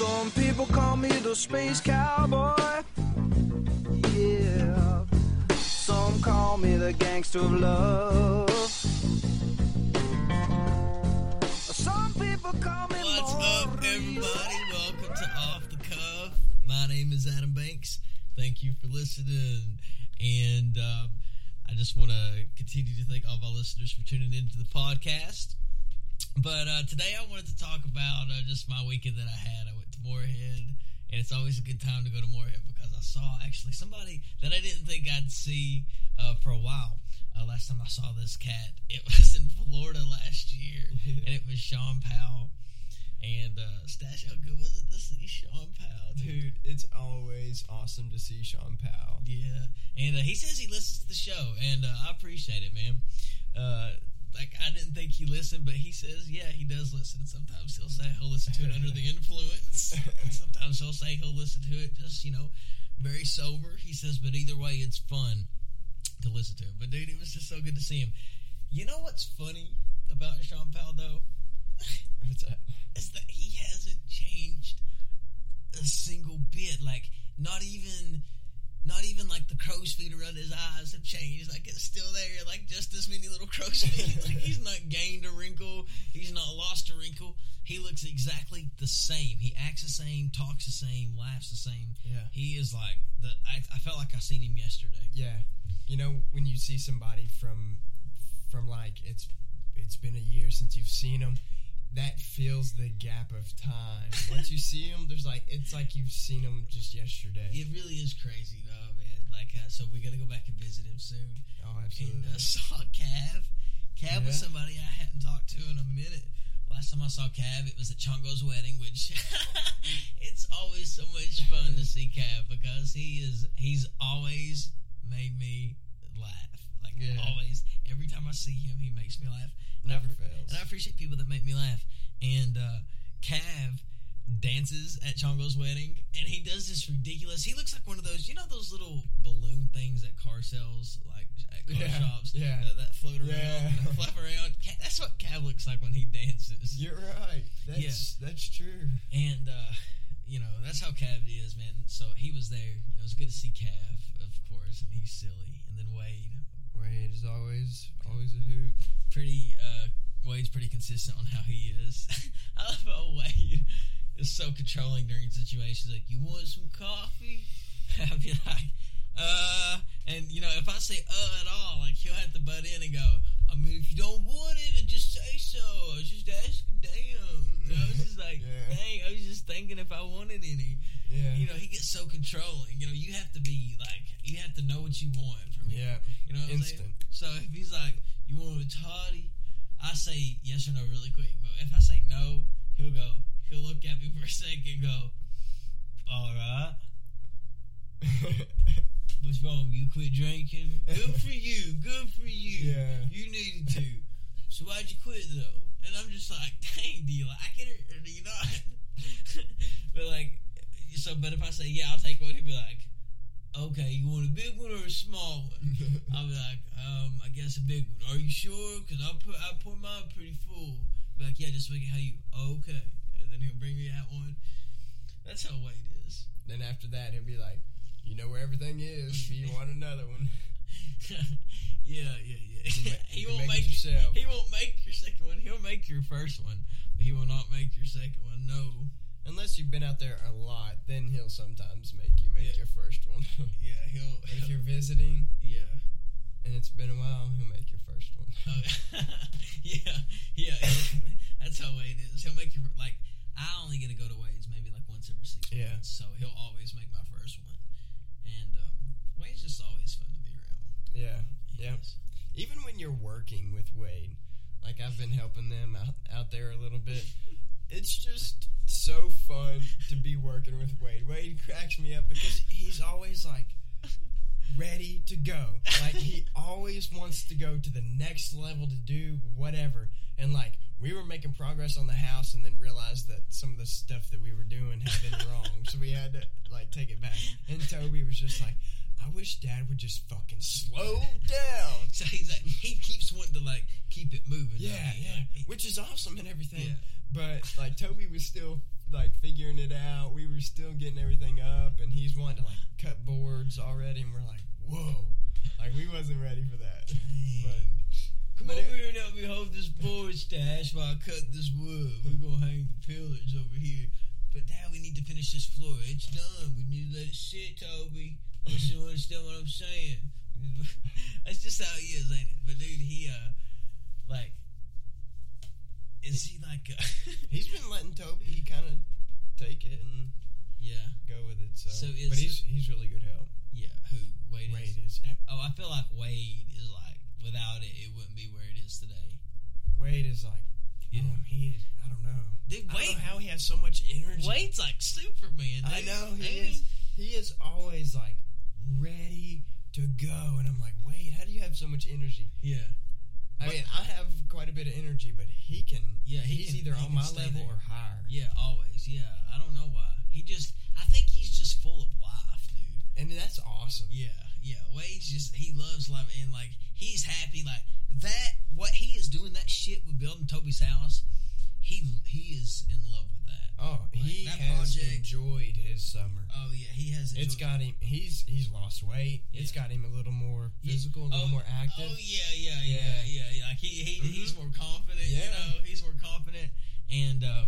Some people call me the space cowboy. Yeah. Some call me the gangster of love. Some people call me What's up, everybody? Welcome to Off the Cuff. My name is Adam Banks. Thank you for listening. And um, I just want to continue to thank all my listeners for tuning into the podcast. But uh, today I wanted to talk about uh, just my weekend that I had. I Morehead, and it's always a good time to go to Morehead because I saw actually somebody that I didn't think I'd see uh, for a while. Uh, last time I saw this cat, it was in Florida last year, and it was Sean Powell. And uh, Stache, how good was it to see Sean Powell, Dude, it's always awesome to see Sean Powell. Yeah, and uh, he says he listens to the show, and uh, I appreciate it, man. Like I didn't think he listened, but he says, yeah, he does listen. Sometimes he'll say he'll listen to it under the influence. and sometimes he'll say he'll listen to it just you know very sober. He says, but either way, it's fun to listen to. But dude, it was just so good to see him. You know what's funny about Sean Powell though? What's that? is that he hasn't changed a single bit. Like not even not even like the crow's feet around his eyes have changed. Like it's still there, like just as many little crow's feet. like he's not gained a wrinkle. He's not lost a wrinkle. He looks exactly the same. He acts the same, talks the same, laughs the same. Yeah. He is like the. I, I felt like I seen him yesterday. Yeah. You know, when you see somebody from from like it's it's been a year since you've seen them, that fills the gap of time. Once you see them, there's like it's like you've seen them just yesterday. It really is crazy though, man. Like uh, so, we got to go back and visit him soon. Oh, and absolutely. uh, saw Cav. Cav was somebody I hadn't talked to in a minute. Last time I saw Cav, it was at Chongo's wedding, which it's always so much fun to see Cav because he is he's always made me laugh. Like Yeah. always, every time I see him, he makes me laugh. And Never I, fails. And I appreciate people that make me laugh. And uh, Cav dances at Chongo's wedding, and he does this ridiculous. He looks like one of those, you know, those little balloon things at car sales, like at car Yeah, shops, yeah. that, that float around, Yeah. that flap around. That's what Cav looks like when he dances. You're right. That's that's true. And uh, you know, that's how Cav is, man. So he was there. It was good to see Cav, of course, and he's silly. And then Wade, Wade is always always a hoot. pretty uh Wade's pretty consistent on how he is. I love how Wade is so controlling during situations like, You want some coffee? I'll be like, uh and you know, if I say uh at all, like he'll have to butt in and go, I mean if you don't want it, then just say so. I was just asking damn. And I was just like, Yeah. dang, I was just thinking if I wanted any. Yeah. You know, he gets so controlling. You know, you have to be like you have to know what you want. Yeah. You know what I'm Instant. saying? So if he's like, "You want a toddy?" I say yes or no really quick. But if I say no, he'll go. He'll look at me for a second and go, "All right, what's wrong? You quit drinking? Good for you. Good for you. Yeah. You needed to. So why'd you quit though?" And I'm just like, "Dang, do you like it or, or do you not?" but like, so but if I say yeah, I'll take one. He'll be like. Okay, you want a big one or a small one? I'll be like, um, I guess a big one. Are you sure? Because I put I pour mine pretty full. Be like, yeah, just make it how you. Okay, and then he'll bring me out one. That's how Wade is. then after that, he'll be like, "You know where everything is. If you want another one." yeah, yeah, yeah. he won't make make yourself. He won't make your second one. He'll make your first one, but he will not make your second one. No. Unless you've been out there a lot, then he'll sometimes make you make Yeah. your first one. Yeah, he'll. If you're visiting yeah. and it's been a while, he'll make your first one. Oh, yeah, yeah. That's how Wade is. He'll make you like. I only get to go to Wade's maybe like once every six Yeah. months, so he'll always make my first one. And um, Wade's just always fun to be around. Yeah, He yeah. is. Even when you're working with Wade, like I've been helping them out, out there a little bit. It's just so fun to be working with Wade. Wade cracks me up because he's always like ready to go. Like he always wants to go to the next level to do whatever. And like we were making progress on the house and then realized that some of the stuff that we were doing had been wrong. So we had to like take it back. And Toby was just like, I wish dad would just fucking slow down. So he's like, he keeps wanting to like keep it moving. Yeah, don't yeah. Which is awesome and everything. Yeah. But like Toby was still like figuring it out. We were still getting everything up, and he's wanting to like cut boards already, and we're like, whoa, like we wasn't ready for that. But Come But over it- here and help me hold this board Stache while I cut this wood. We're gonna hang the pillars over here. But now we need to finish this floor. It's done. We need to let it sit, Toby. You understand what I'm saying. That's just how he is, ain't it? But dude, he uh like is he like uh, he's been letting Toby kind of take it and Yeah. go with it. So, So but he's he's really good help. Yeah, who Wade, Wade is? is Oh, I feel like Wade is like without it it wouldn't be where it is today. Wade is like, Yeah. um, he is. I don't know. Dude, I don't Wade know how he has so much energy. Wade's like Superman. I dude. know he Ain't is. He is always like ready to go, and I'm like, wait, how do you have so much energy? Yeah. I But- mean, I have quite a bit of energy, but he can. Yeah, he he's can- either he on my level there. or higher. Yeah, always. Yeah, I don't know why. He just, I think he's just full of life, dude. and that's awesome. Yeah, yeah. Wade's just, he loves life and like he's happy. Like that, what he is doing that shit with building Toby's house. He he is in love with that. Oh, he that has project- enjoyed his summer. Oh yeah, he has. It's got him. He's he's lost weight. It's got him a little more Yeah. physical, a little oh, more active. Oh yeah, yeah, yeah, Yeah. yeah. yeah. Like he, he Mhm. he's more confident. You Yeah. know, he's more confident, and um,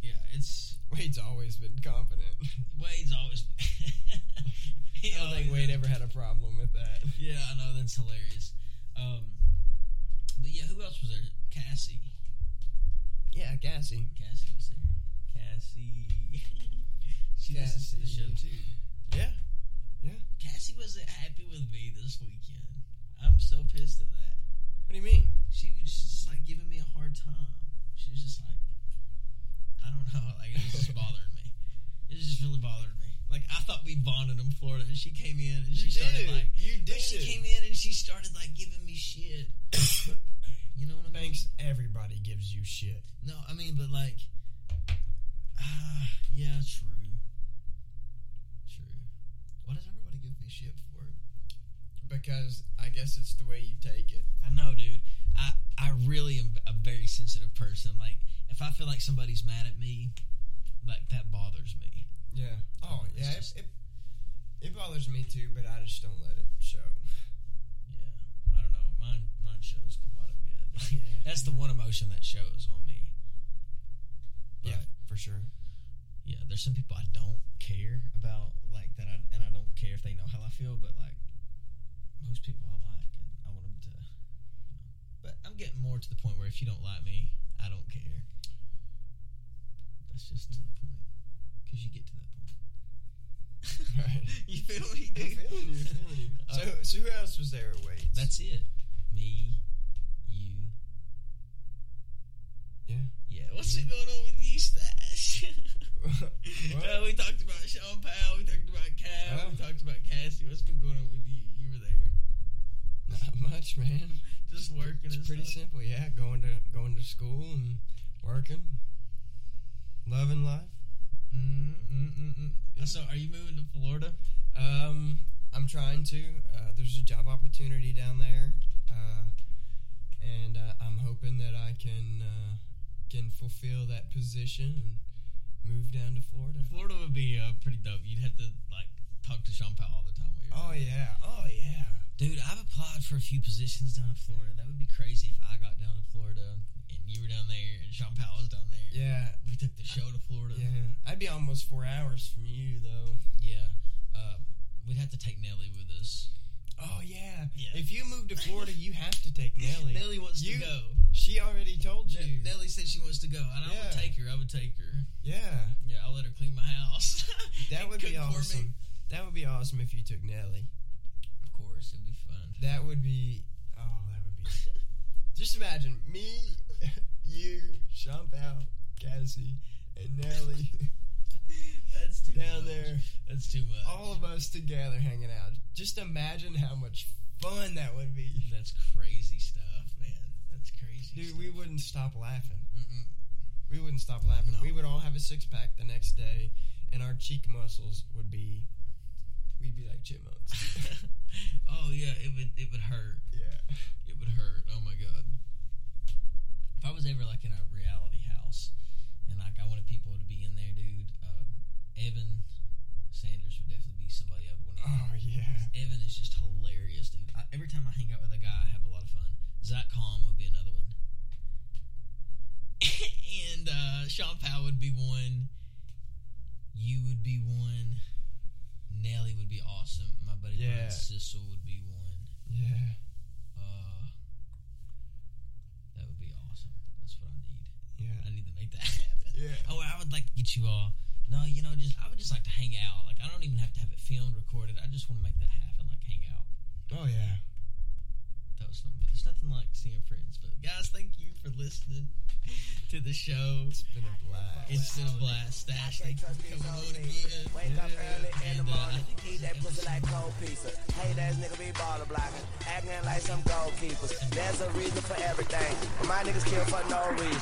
yeah, it's Wade's always been confident. Wade's always. I don't think Wade ever had a problem with that. Yeah, I know that's hilarious. Um, but yeah, who else was there? Cassie. Yeah, Cassie. Cassie was there. Cassie. she listens to the show too. Yeah, yeah. Cassie wasn't happy with me this weekend. I'm so pissed at that. What do you mean? She was just like giving me a hard time. She was just like, I don't know, like it was just bothering me. It was just really bothering me. Like I thought we bonded in Florida, and she came in and she started like, you did. she came in and she started like giving me shit. You know what I mean? Thanks. Everybody gives you shit. No, I mean, but like, ah, yeah, true, true. Why does everybody give me shit for it? Because I guess it's the way you take it. I know, dude. I I really am a very sensitive person. Like, if I feel like somebody's mad at me, like that bothers me. Yeah. Oh, It's yeah. just- it, it, it bothers me too, but I just don't let it show. Yeah, I don't know. Mine mine shows a bit. Like, Yeah. That's the one emotion that shows on me. Yeah, for sure. yeah. There's some people I don't care about, like that, I, and I don't care if they know how I feel. But like most people, I like, and I want them to. You know. But I'm getting more to the point where if you don't like me, I don't care. That's just to the point, because you get to that point. Right. you feel me, I'm dude? feeling you. Feeling you. Uh, So, so who else was there at Wade's? That's it. Me, you. yeah. Yeah. What's it going on with you, Stache? What? Uh, we talked about Sean Powell. We talked about Cal. Oh. We talked about Cassie. What's been going on with you? You were there, Not much, man. just working. It's pretty stuff. simple. Yeah, going to going to school and working, loving life. Mm, mm, mm, mm. So, are you moving to Florida? Um, I'm trying to. Uh, there's a job opportunity down there, uh, and uh, I'm hoping that I can uh, can fulfill that position and move down to Florida. Florida would be uh, pretty dope. You'd have to like talk to Sean Powell all the time. While you're Oh yeah, oh yeah. dude, I've applied for a few positions down in Florida. That would be crazy if I got down to Florida and you were down there and Sean Powell was down there. Yeah, we took the show to Florida. yeah. I'd be almost four hours from you though. Yeah. Um, we'd have to take Nelly with us. Oh yeah. Yeah. If you move to Florida, you have to take Nelly. Nelly wants You- to go. She already told you. Ne- Nelly said she wants to go, and I would take her. I would take her. yeah. Yeah, I'll let her clean my house. That would be cook for me. awesome. That would be awesome if you took Nelly. Of course, it'd be fun. That would be. Oh, that would be. Just imagine me, you, Sean Powell, Cassie, and Nelly That's too down much. there. That's too much. All of us together hanging out. Just imagine how much fun that would be. That's crazy stuff, man. That's crazy. Dude, stuff. we wouldn't stop laughing. Mm-mm. We wouldn't stop laughing. No. We would all have a six pack the next day, and our cheek muscles would be. We'd be like chipmunks. oh yeah, it would it would hurt. yeah. It would hurt. Oh my god. If I was ever like in a reality house and like I wanted people to be in there, dude. Um, Evan Sanders would definitely be somebody I would want to. Oh yeah. Evan is just hilarious, dude. I, every time I hang out with a guy, I have a lot of fun. Zach Calm would be another one, and uh, Sean Powell would be one. You would be one. Nelly would be awesome. My buddy Yeah. Brian Sissel would be one. Yeah. Uh, that would be awesome. That's what I need. Yeah. I need to make that happen. Yeah. Oh, I would like to get you all. No, you know, just I would just like to hang out. Like I don't even have to have it filmed, recorded. I just want to make that happen. Like hang out. Oh yeah. That was fun. But there's nothing like seeing friends. But guys, thank you for listening to the show. It's been a blast. It's been a blast. Stache, thank you for coming on again. Wake up early in the And, uh, morning, think eat that pussy like cold pizza. Hate ass nigga be baller blocking, acting like some goalkeepers. There's a reason for everything. My niggas kill for no reason.